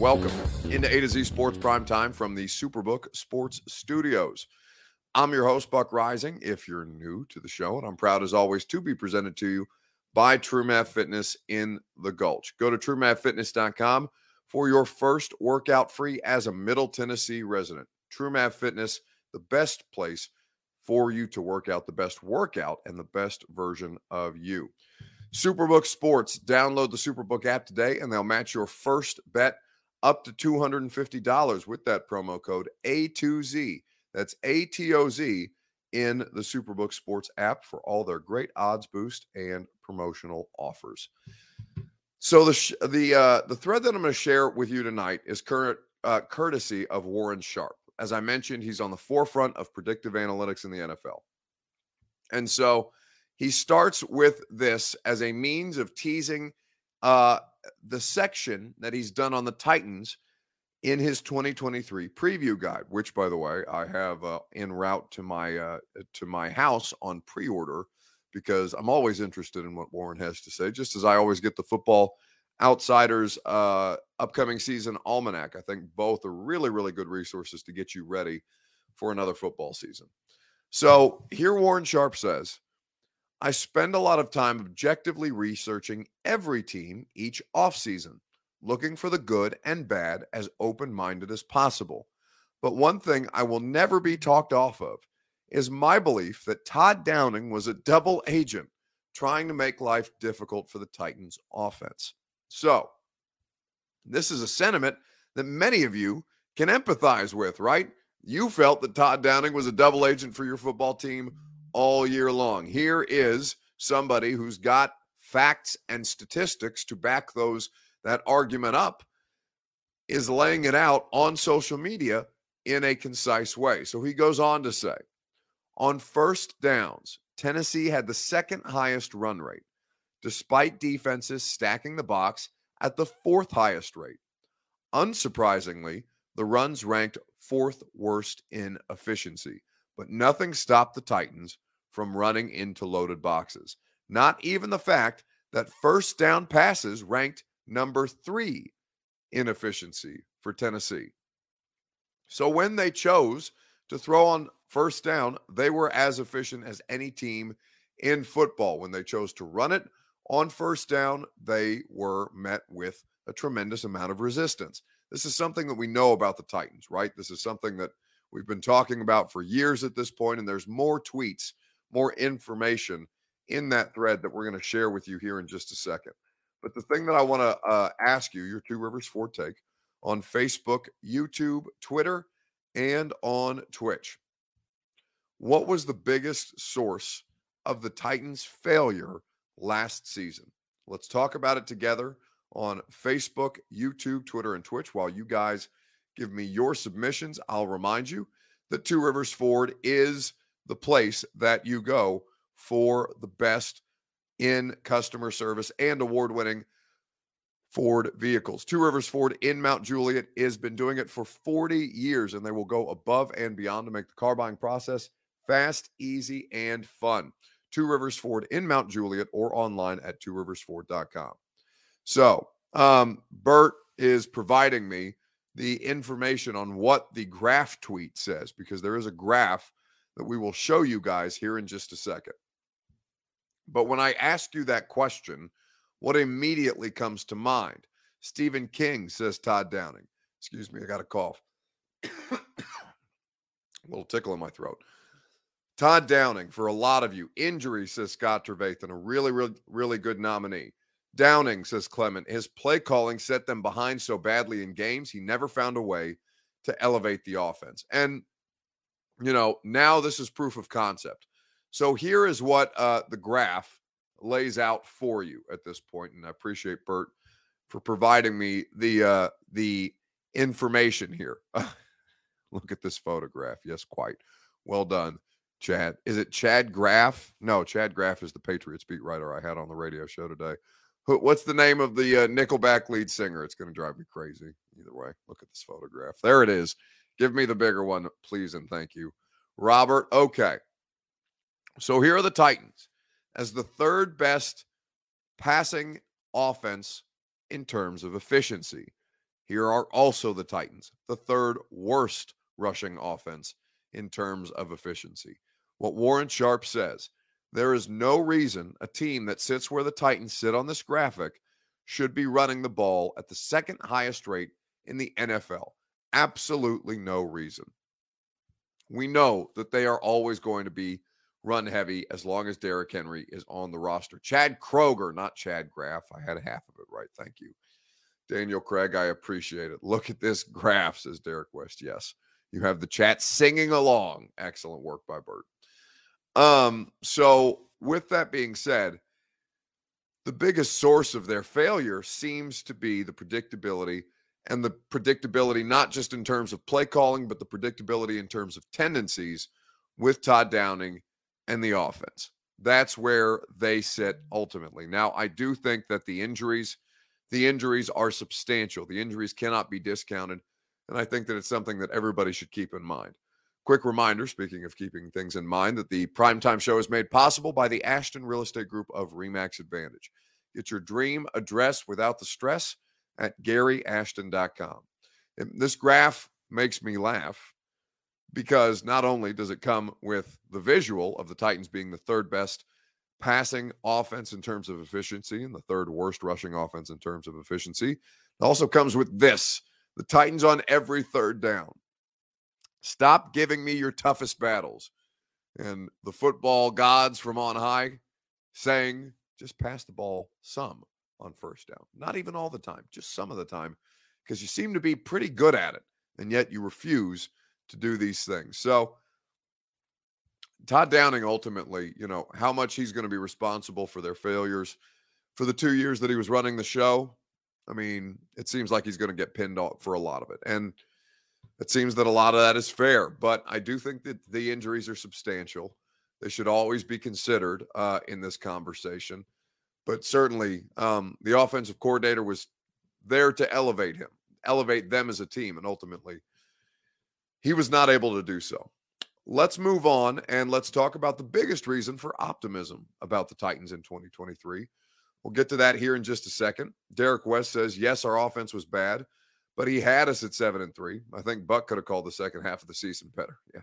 Welcome into A to Z Sports Prime Time from the Superbook Sports Studios. I'm your host, Buck Reising. If you're new to the show, and I'm proud as always to be presented to you by True Math Fitness in the Gulch. Go to truemathfitness.com for your first workout free as a Middle Tennessee resident. True Math Fitness, the best place for you to work out the best workout and the best version of you. Superbook Sports, download the Superbook app today and they'll match your first bet up to $250 with that promo code A2Z. That's A T O Z in the Superbook Sports app for all their great odds boost and promotional offers. So the sh- the uh, the thread that I'm going to share with you tonight is current uh, courtesy of Warren Sharp. As I mentioned, he's on the forefront of predictive analytics in the NFL, and so he starts with this as a means of teasing uh, the section that he's done on the Titans in his 2023 preview guide, which, by the way, I have uh, en route to my uh, to my house on pre-order because I'm always interested in what Warren has to say. Just as I always get the Football Outsiders uh, upcoming season almanac, I think both are really really good resources to get you ready for another football season. So here, Warren Sharp says. I spend a lot of time objectively researching every team each offseason, looking for the good and bad as open minded as possible. But one thing I will never be talked off of is my belief that Todd Downing was a double agent trying to make life difficult for the Titans offense. So, this is a sentiment that many of you can empathize with, right? You felt that Todd Downing was a double agent for your football team all year long. Here is somebody who's got facts and statistics to back those that argument up is laying it out on social media in a concise way. So he goes on to say, on first downs, Tennessee had the second highest run rate, despite defenses stacking the box at the fourth highest rate. Unsurprisingly, the runs ranked fourth worst in efficiency but nothing stopped the Titans from running into loaded boxes. Not even the fact that first down passes ranked number three in efficiency for Tennessee. So when they chose to throw on first down, they were as efficient as any team in football. When they chose to run it on first down, they were met with a tremendous amount of resistance. This is something that we know about the Titans, right? This is something that we've been talking about for years at this point, and there's more tweets, more information in that thread that we're going to share with you here in just a second. But the thing that I want to uh, ask you, your Two Rivers Ford take on Facebook, YouTube, Twitter, and on Twitch. What was the biggest source of the Titans' failure last season? Let's talk about it together on Facebook, YouTube, Twitter, and Twitch while you guys Give me your submissions. I'll remind you that Two Rivers Ford is the place that you go for the best in customer service and award winning Ford vehicles. Two Rivers Ford in Mount Juliet has been doing it for 40 years, and they will go above and beyond to make the car buying process fast, easy, and fun. Two Rivers Ford in Mount Juliet or online at tworiversford.com. So, um, Bert is providing me the information on what the graph tweet says because there is a graph that we will show you guys here in just a second. But when I ask you that question, what immediately comes to mind? Stephen King says Todd Downing. Excuse me, I got a cough. a little tickle in my throat. Todd Downing, for a lot of you, injury, says Scott Trevathan, a really, really, really good nominee. Downing, says Clement, his play calling set them behind so badly in games, he never found a way to elevate the offense. And, you know, now this is proof of concept. So here is what uh, the graph lays out for you at this point, and I appreciate Bert for providing me the uh, the information here. Look at this photograph. Yes, quite well done, Chad. Is it Chad Graff? No, Chad Graff is the Patriots beat writer I had on the radio show today. What's the name of the uh, Nickelback lead singer? It's going to drive me crazy. Either way, look at this photograph. There it is. Give me the bigger one, please, and thank you, Robert. Okay. So here are the Titans as the third best passing offense in terms of efficiency. Here are also the Titans, the third worst rushing offense in terms of efficiency. What Warren Sharp says there is no reason a team that sits where the Titans sit on this graphic should be running the ball at the second highest rate in the NFL. Absolutely no reason. We know that they are always going to be run heavy as long as Derrick Henry is on the roster. Chad Kroeger, not Chad Graff. I had half of it right. Thank you. Daniel Craig, I appreciate it. Look at this graph, says Derek West. Yes. You have the chat singing along. Excellent work by Bert. Um, so with that being said, the biggest source of their failure seems to be the predictability and the predictability, not just in terms of play calling, but the predictability in terms of tendencies with Todd Downing and the offense. That's where they sit ultimately. Now, I do think that the injuries, the injuries are substantial. The injuries cannot be discounted. And I think that it's something that everybody should keep in mind. Quick reminder, speaking of keeping things in mind, that the primetime show is made possible by the Ashton Real Estate Group of Remax Advantage. Get your dream address without the stress at GaryAshton.com. And this graph makes me laugh because not only does it come with the visual of the Titans being the third best passing offense in terms of efficiency and the third worst rushing offense in terms of efficiency, it also comes with this the Titans on every third down. Stop giving me your toughest battles. And the football gods from on high saying, just pass the ball some on first down. Not even all the time, just some of the time, because you seem to be pretty good at it. And yet you refuse to do these things. So, Todd Downing ultimately, you know, how much he's going to be responsible for their failures for the two years that he was running the show. I mean, it seems like he's going to get pinned off for a lot of it. And it seems that a lot of that is fair, but I do think that the injuries are substantial. They should always be considered uh, in this conversation. But certainly, um, the offensive coordinator was there to elevate him, elevate them as a team, and ultimately, he was not able to do so. Let's move on and let's talk about the biggest reason for optimism about the Titans in 2023. We'll get to that here in just a second. Derek West says, Yes, our offense was bad, but he had us at seven and three. I think Buck could have called the second half of the season better. Yeah.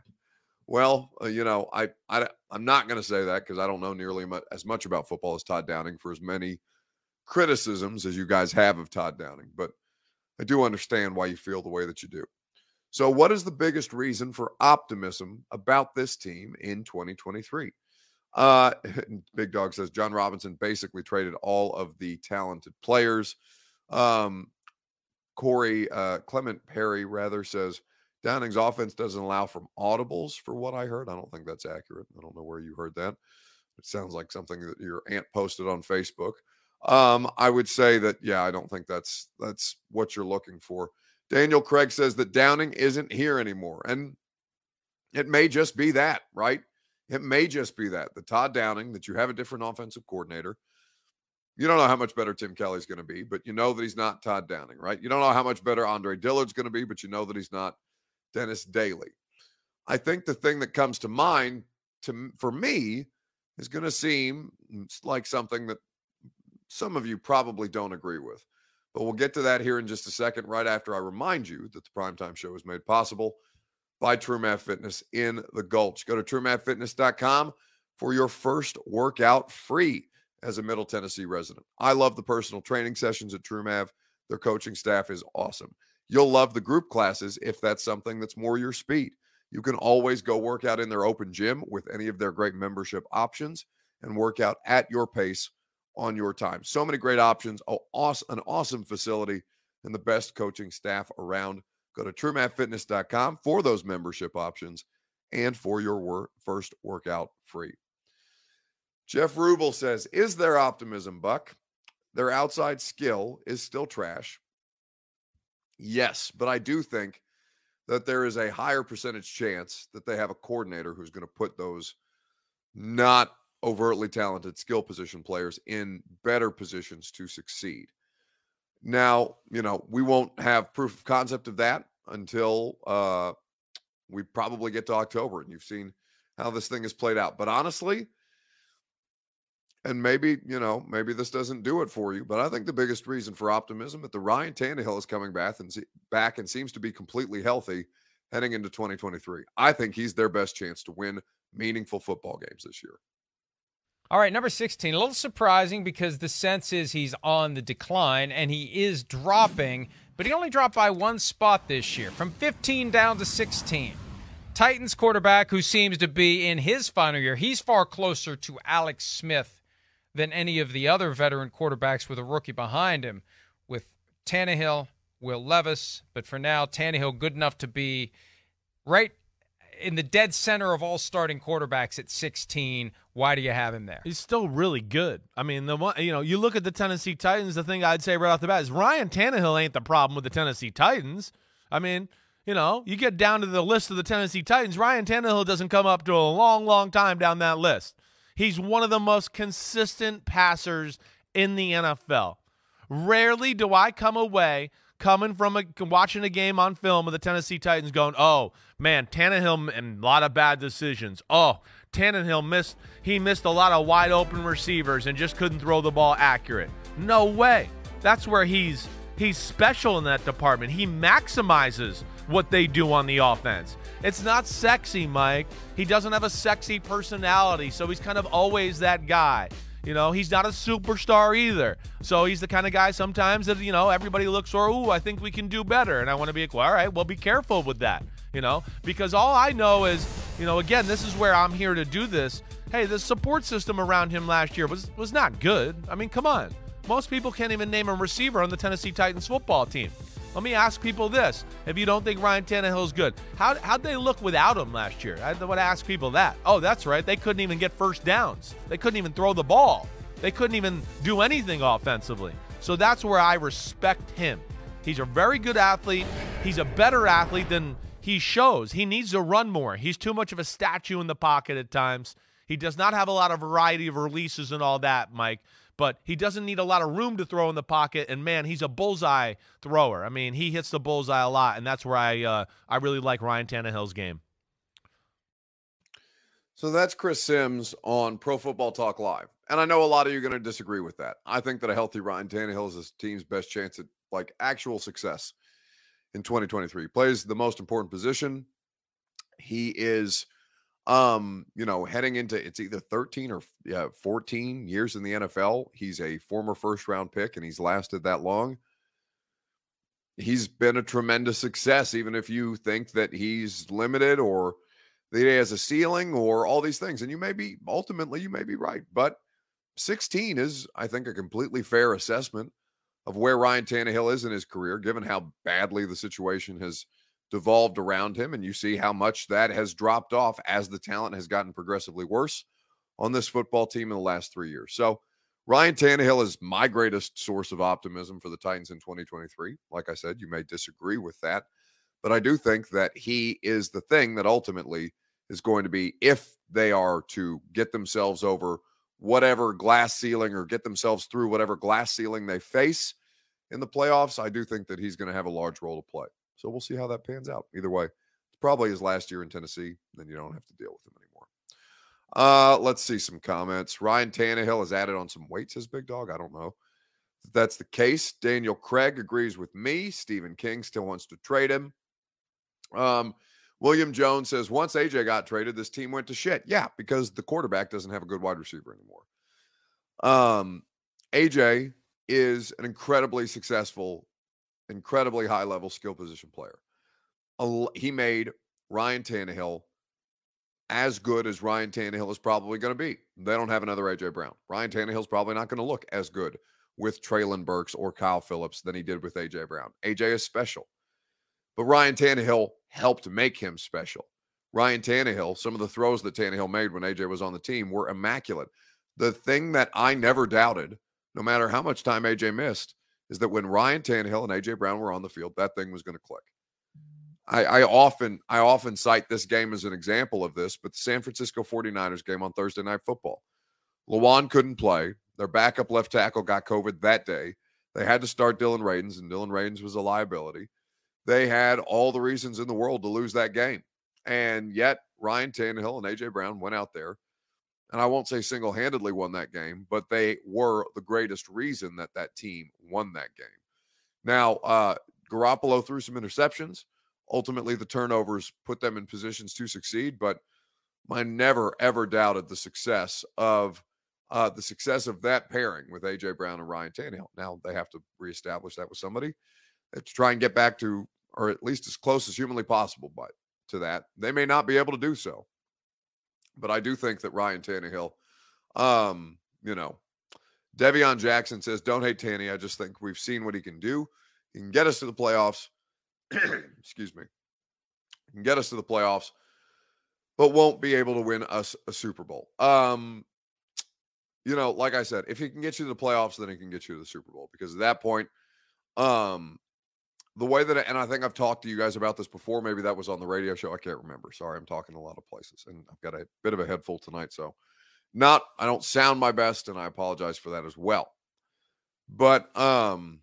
Well, uh, you know, I, I I'm not going to say that because I don't know nearly much, as much about football as Todd Downing for as many criticisms as you guys have of Todd Downing, but I do understand why you feel the way that you do. So, what is the biggest reason for optimism about this team in 2023? Uh, Big Dog says Jon Robinson basically traded all of the talented players. Um, Corey uh, Clement Perry rather says Downing's offense doesn't allow from audibles, for what I heard. I don't think that's accurate. I don't know where you heard that. It sounds like something that your aunt posted on Facebook. Um, I would say that yeah, I don't think that's that's what you're looking for. Daniel Craig says that Downing isn't here anymore. And it may just be that, right? It may just be that the Todd Downing, that you have a different offensive coordinator. You don't know how much better Tim Kelly's going to be, but you know that he's not Todd Downing, right? You don't know how much better Andre Dillard's going to be, but you know that he's not Dennis Daley. I think the thing that comes to mind to for me is going to seem like something that some of you probably don't agree with. But we'll get to that here in just a second, right after I remind you that the primetime show is made possible by TrueMath Fitness in the Gulch. Go to truemathfitness.com for your first workout free as a Middle Tennessee resident. I love the personal training sessions at TrueMath. Their coaching staff is awesome. You'll love the group classes if that's something that's more your speed. You can always go work out in their open gym with any of their great membership options and work out at your pace on your time. So many great options. An awesome facility and the best coaching staff around. Go to truemathfitness.com for those membership options and for your work, first workout free. Jeff Rubel says, Is there optimism, Buck? Their outside skill is still trash. Yes, but I do think that there is a higher percentage chance that they have a coordinator who's going to put those not overtly talented skill position players in better positions to succeed. Now, you know, we won't have proof of concept of that until uh, we probably get to October and you've seen how this thing has played out. But honestly, and maybe, you know, maybe this doesn't do it for you, but I think the biggest reason for optimism that the Ryan Tannehill is coming back and back and seems to be completely healthy heading into 2023. I think he's their best chance to win meaningful football games this year. All right, number 16. A little surprising because the sense is he's on the decline and he is dropping, but he only dropped by one spot this year from 15 down to 16. Titans quarterback who seems to be in his final year, he's far closer to Alex Smith than any of the other veteran quarterbacks with a rookie behind him, with Tannehill, Will Levis. But for now, Tannehill good enough to be right in the dead center of all starting quarterbacks at 16. Why do you have him there? He's still really good. I mean, the one you know, you look at the Tennessee Titans. The thing I'd say right off the bat is Ryan Tannehill ain't the problem with the Tennessee Titans. I mean, you know, you get down to the list of the Tennessee Titans. Ryan Tannehill doesn't come up to a long, long time down that list. He's one of the most consistent passers in the NFL. Rarely do I come away coming from a, watching a game on film of the Tennessee Titans going, oh, man, Tannehill and a lot of bad decisions. Oh, Tannehill missed he missed a lot of wide open receivers and just couldn't throw the ball accurate. No way. That's where he's he's special in that department. He maximizes what they do on the offense. It's not sexy, Mike. He doesn't have a sexy personality, so he's kind of always that guy. You know, he's not a superstar either. So he's the kind of guy sometimes that, you know, everybody looks or, ooh, I think we can do better. And I want to be like, all right, well, be careful with that, you know, because all I know is, you know, again, this is where I'm here to do this. Hey, the support system around him last year was, was not good. I mean, come on. Most people can't even name a receiver on the Tennessee Titans football team. Let me ask people this: If you don't think Ryan Tannehill is good, how how'd they look without him last year? I would ask people that. Oh, that's right. They couldn't even get first downs. They couldn't even throw the ball. They couldn't even do anything offensively. So that's where I respect him. He's a very good athlete. He's a better athlete than he shows. He needs to run more. He's too much of a statue in the pocket at times. He does not have a lot of variety of releases and all that, Mike but he doesn't need a lot of room to throw in the pocket. And man, he's a bullseye thrower. I mean, he hits the bullseye a lot, and that's where I uh, I really like Ryan Tannehill's game. So that's Chris Sims on Pro Football Talk Live, and I know a lot of you are going to disagree with that. I think that a healthy Ryan Tannehill is his team's best chance at like actual success in 2023. He plays the most important position. He is um, you know, heading into it's either 13 or yeah, 14 years in the NFL. He's a former first round pick and he's lasted that long. He's been a tremendous success, even if you think that he's limited or that he has a ceiling or all these things. And you may be ultimately, you may be right. But 16 is, I think, a completely fair assessment of where Ryan Tannehill is in his career, given how badly the situation has devolved around him. And you see how much that has dropped off as the talent has gotten progressively worse on this football team in the last three years. So Ryan Tannehill is my greatest source of optimism for the Titans in 2023. Like I said, you may disagree with that, but I do think that he is the thing that ultimately is going to be if they are to get themselves over whatever glass ceiling or get themselves through whatever glass ceiling they face in the playoffs, I do think that he's going to have a large role to play. So we'll see how that pans out. Either way, it's probably his last year in Tennessee. Then you don't have to deal with him anymore. Uh, let's see some comments. Ryan Tannehill has added on some weight, says Big Dog. I don't know if that's the case. Daniel Craig agrees with me. Stephen King still wants to trade him. Um, William Jones says once AJ got traded, this team went to shit. Yeah, because the quarterback doesn't have a good wide receiver anymore. Um, AJ is an incredibly successful incredibly high level skill position player. He made Ryan Tannehill as good as Ryan Tannehill is probably going to be. They don't have another AJ Brown. Ryan Tannehill's probably not going to look as good with Treylon Burks or Kyle Philips than he did with AJ Brown. AJ is special, but Ryan Tannehill helped make him special. Ryan Tannehill, some of the throws that Tannehill made when AJ was on the team were immaculate. the thing that I never doubted, no matter how much time AJ missed, is that when Ryan Tannehill and AJ Brown were on the field, that thing was going to click. I, I, often I often cite this game as an example of this, but the San Francisco 49ers game on Thursday night football. Lewan couldn't play. Their backup left tackle got COVID that day. They had to start Dillon Radunz, and Dillon Radunz was a liability. They had all the reasons in the world to lose that game. And yet Ryan Tannehill and AJ Brown went out there and I won't say single handedly won that game, but they were the greatest reason that that team won that game. Now, uh, Garoppolo threw some interceptions. Ultimately, the turnovers put them in positions to succeed, but I never ever doubted the success of uh, the success of that pairing with AJ Brown and Ryan Tannehill. Now they have to reestablish that with somebody to try and get back to, or at least as close as humanly possible, but to that they may not be able to do so. But I do think that Ryan Tannehill, um, you know, Devion Jackson says, don't hate Tanny. I just think we've seen what he can do. He can get us to the playoffs. Excuse me. He can get us to the playoffs, but won't be able to win us a Super Bowl. Um, you know, like I said, if he can get you to the playoffs, then he can get you to the Super Bowl because at that point, um, the way that, I, and I think I've talked to you guys about this before. Maybe that was on the radio show. I can't remember. Sorry, I'm talking a lot of places, and I've got a bit of a head full tonight. So, not I don't sound my best, and I apologize for that as well. But um,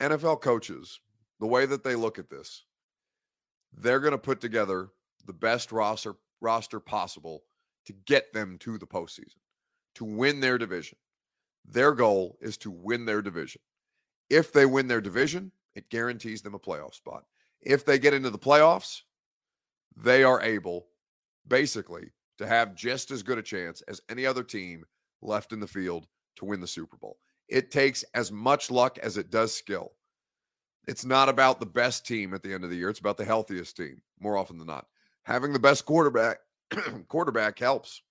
NFL coaches, the way that they look at this, they're going to put together the best roster roster possible to get them to the postseason, to win their division. Their goal is to win their division. If they win their division, it guarantees them a playoff spot. If they get into the playoffs, they are able basically to have just as good a chance as any other team left in the field to win the Super Bowl. It takes as much luck as it does skill. It's not about the best team at the end of the year, it's about the healthiest team more often than not. Having the best quarterback quarterback helps.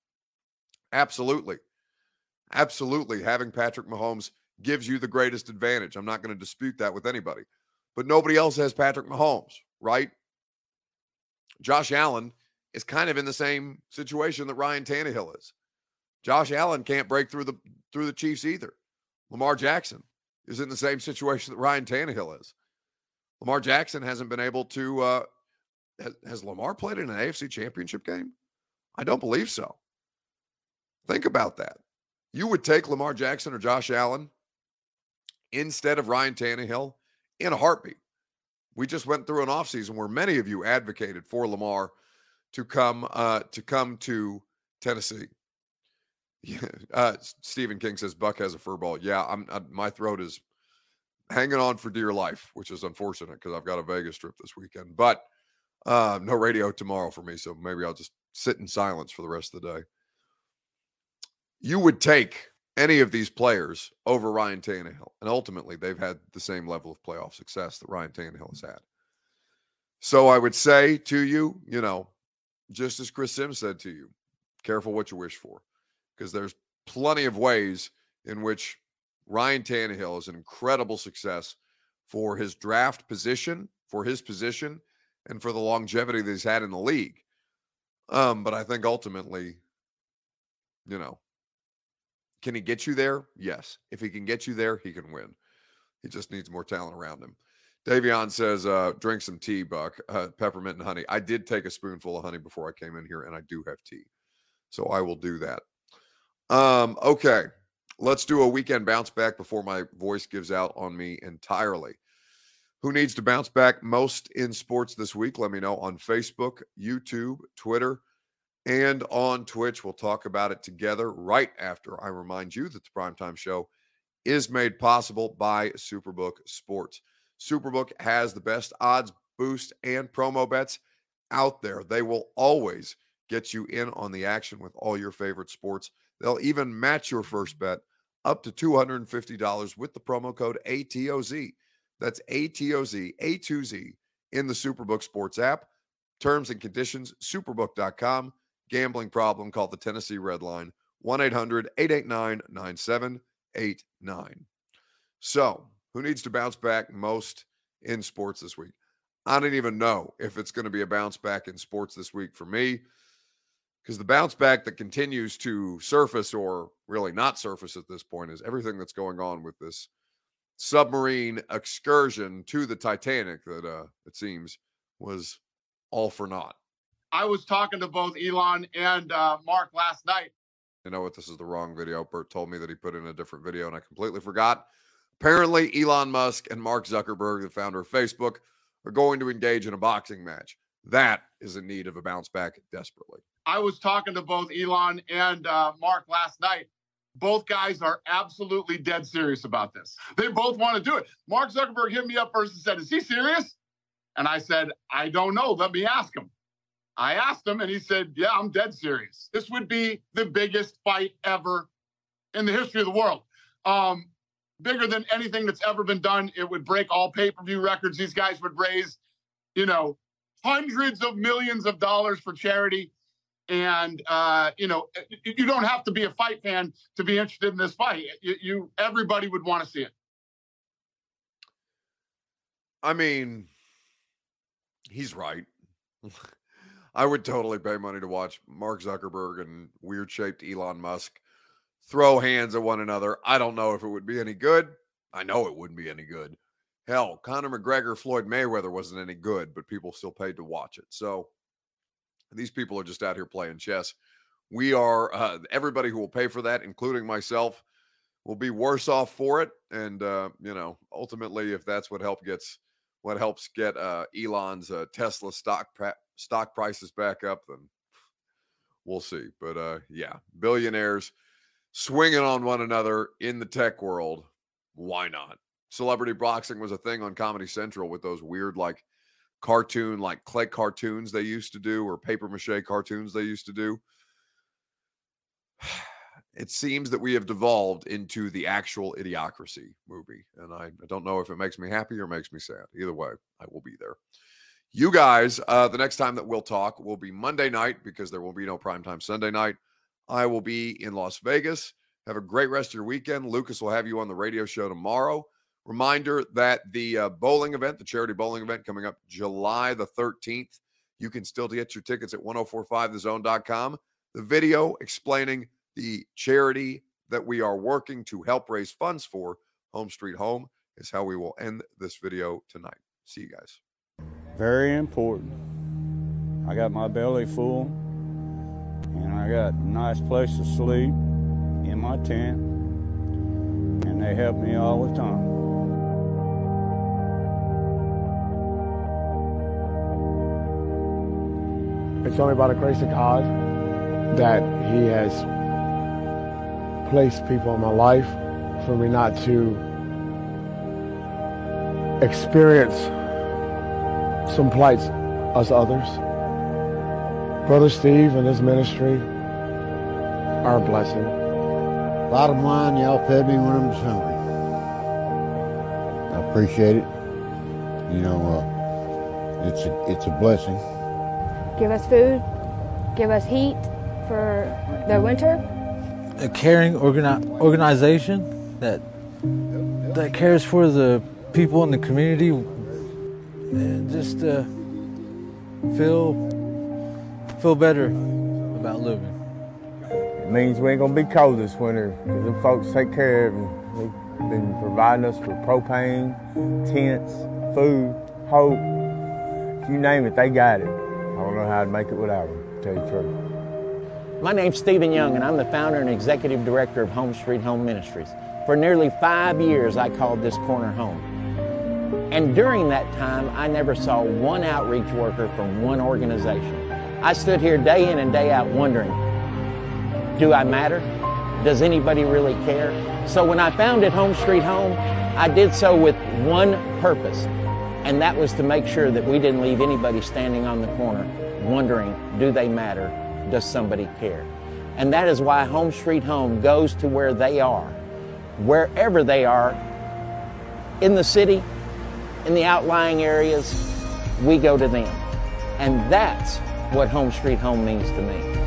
Absolutely. Absolutely having Patrick Mahomes gives you the greatest advantage. I'm not going to dispute that with anybody. But nobody else has Patrick Mahomes, right? Josh Allen is kind of in the same situation that Ryan Tannehill is. Josh Allen can't break through the through the Chiefs either. Lamar Jackson is in the same situation that Ryan Tannehill is. Lamar Jackson hasn't been able to. Uh, has, has Lamar played in an AFC Championship game? I don't believe so. Think about that. You would take Lamar Jackson or Josh Allen instead of Ryan Tannehill in a heartbeat. We just went through an offseason where many of you advocated for Lamar to come uh, to come to Tennessee. Uh, Stephen King says Buck has a fur ball. Yeah, I'm. I, uh, my throat is hanging on for dear life, which is unfortunate because I've got a Vegas trip this weekend. But uh, no radio tomorrow for me, so maybe I'll just sit in silence for the rest of the day. You would take any of these players over Ryan Tannehill. And ultimately, they've had the same level of playoff success that Ryan Tannehill has had. So I would say to you, you know, just as Chris Sims said to you, careful what you wish for, because there's plenty of ways in which Ryan Tannehill is an incredible success for his draft position, for his position, and for the longevity that he's had in the league. Um, but I think ultimately, you know, can he get you there? Yes. If he can get you there, he can win. He just needs more talent around him. Davion says, uh, drink some tea, Buck, uh, peppermint and honey. I did take a spoonful of honey before I came in here, and I do have tea. So I will do that. Um, okay. Let's do a weekend bounce back before my voice gives out on me entirely. Who needs to bounce back most in sports this week? Let me know on Facebook, YouTube, Twitter, and on Twitch. We'll talk about it together right after I remind you that the primetime show is made possible by Superbook Sports. Superbook has the best odds, boost, and promo bets out there. They will always get you in on the action with all your favorite sports. They'll even match your first bet up to $250 with the promo code ATOZ. That's ATOZ, A2Z in the Superbook Sports app. Terms and conditions, superbook.com gambling problem, call the Tennessee Red Line 1 800 889 9789. So, who needs to bounce back most in sports this week? I don't even know if it's going to be a bounce back in sports this week for me because the bounce back that continues to surface or really not surface at this point is everything that's going on with this submarine excursion to the Titanic that uh it seems was all for naught. I was talking to both Elon and uh, Mark last night. You know what? This is the wrong video. Bert told me that he put in a different video and I completely forgot. Apparently, Elon Musk and Mark Zuckerberg, the founder of Facebook, are going to engage in a boxing match. That is in need of a bounce back desperately. I was talking to both Elon and uh, Mark last night. Both guys are absolutely dead serious about this. They both want to do it. Mark Zuckerberg hit me up first and said, Is he serious? And I said, I don't know. Let me ask him. I asked him and he said, Yeah, I'm dead serious. This would be the biggest fight ever in the history of the world. Um, bigger than anything that's ever been done. It would break all pay per view records. These guys would raise, you know, hundreds of millions of dollars for charity. And uh, you know, you don't have to be a fight fan to be interested in this fight. You, you everybody would want to see it. I mean, he's right. I would totally pay money to watch Mark Zuckerberg and weird shaped Elon Musk throw hands at one another. I don't know if it would be any good. I know it wouldn't be any good. Hell, Conor McGregor, Floyd Mayweather wasn't any good, but people still paid to watch it. So these people are just out here playing chess. We are, uh, everybody who will pay for that, including myself, will be worse off for it. And, uh, you know, ultimately, if that's what help gets, what helps get uh, Elon's uh, Tesla stock stock prices back up, then we'll see. But uh, yeah, billionaires swinging on one another in the tech world. Why not? Celebrity boxing was a thing on Comedy Central with those weird, like cartoon, like clay cartoons they used to do, or paper mache cartoons they used to do. It seems that we have devolved into the actual idiocracy movie. And I, I don't know if it makes me happy or makes me sad. Either way, I will be there. You guys, uh, the next time that we'll talk will be Monday night because there will be no primetime Sunday night. I will be in Las Vegas. Have a great rest of your weekend. Lucas will have you on the radio show tomorrow. Reminder that the uh, bowling event, the charity bowling event coming up July the 13th, you can still get your tickets at 1045thezone.com. The video explaining the charity that we are working to help raise funds for, Home Street Home, is how we will end this video tonight. See you guys. Very important. I got my belly full, and I got a nice place to sleep in my tent, and they help me all the time. It's only by the grace of God that He has placed people in my life for me not to experience some plights as others. Brother Steve and his ministry are a blessing. Bottom line, y'all fed me when I was hungry. I appreciate it. You know, uh, it's a, it's a blessing. Give us food, give us heat for the winter. A caring organi- organization that that cares for the people in the community and just uh, feel feel better about living. It means we ain't gonna be cold this winter because the folks take care of it. They've been providing us with propane, tents, food, hope. If you name it, they got it. I don't know how to make it without them, to tell you the truth. My name's Stephen Young, and I'm the founder and executive director of Home Street Home Ministries. For nearly five years, I called this corner home. And during that time, I never saw one outreach worker from one organization. I stood here day in and day out wondering do I matter? Does anybody really care? So when I founded Home Street Home, I did so with one purpose, and that was to make sure that we didn't leave anybody standing on the corner wondering do they matter? Does somebody care? And that is why Home Street Home goes to where they are, wherever they are, in the city, in the outlying areas, we go to them. And that's what Home Street Home means to me.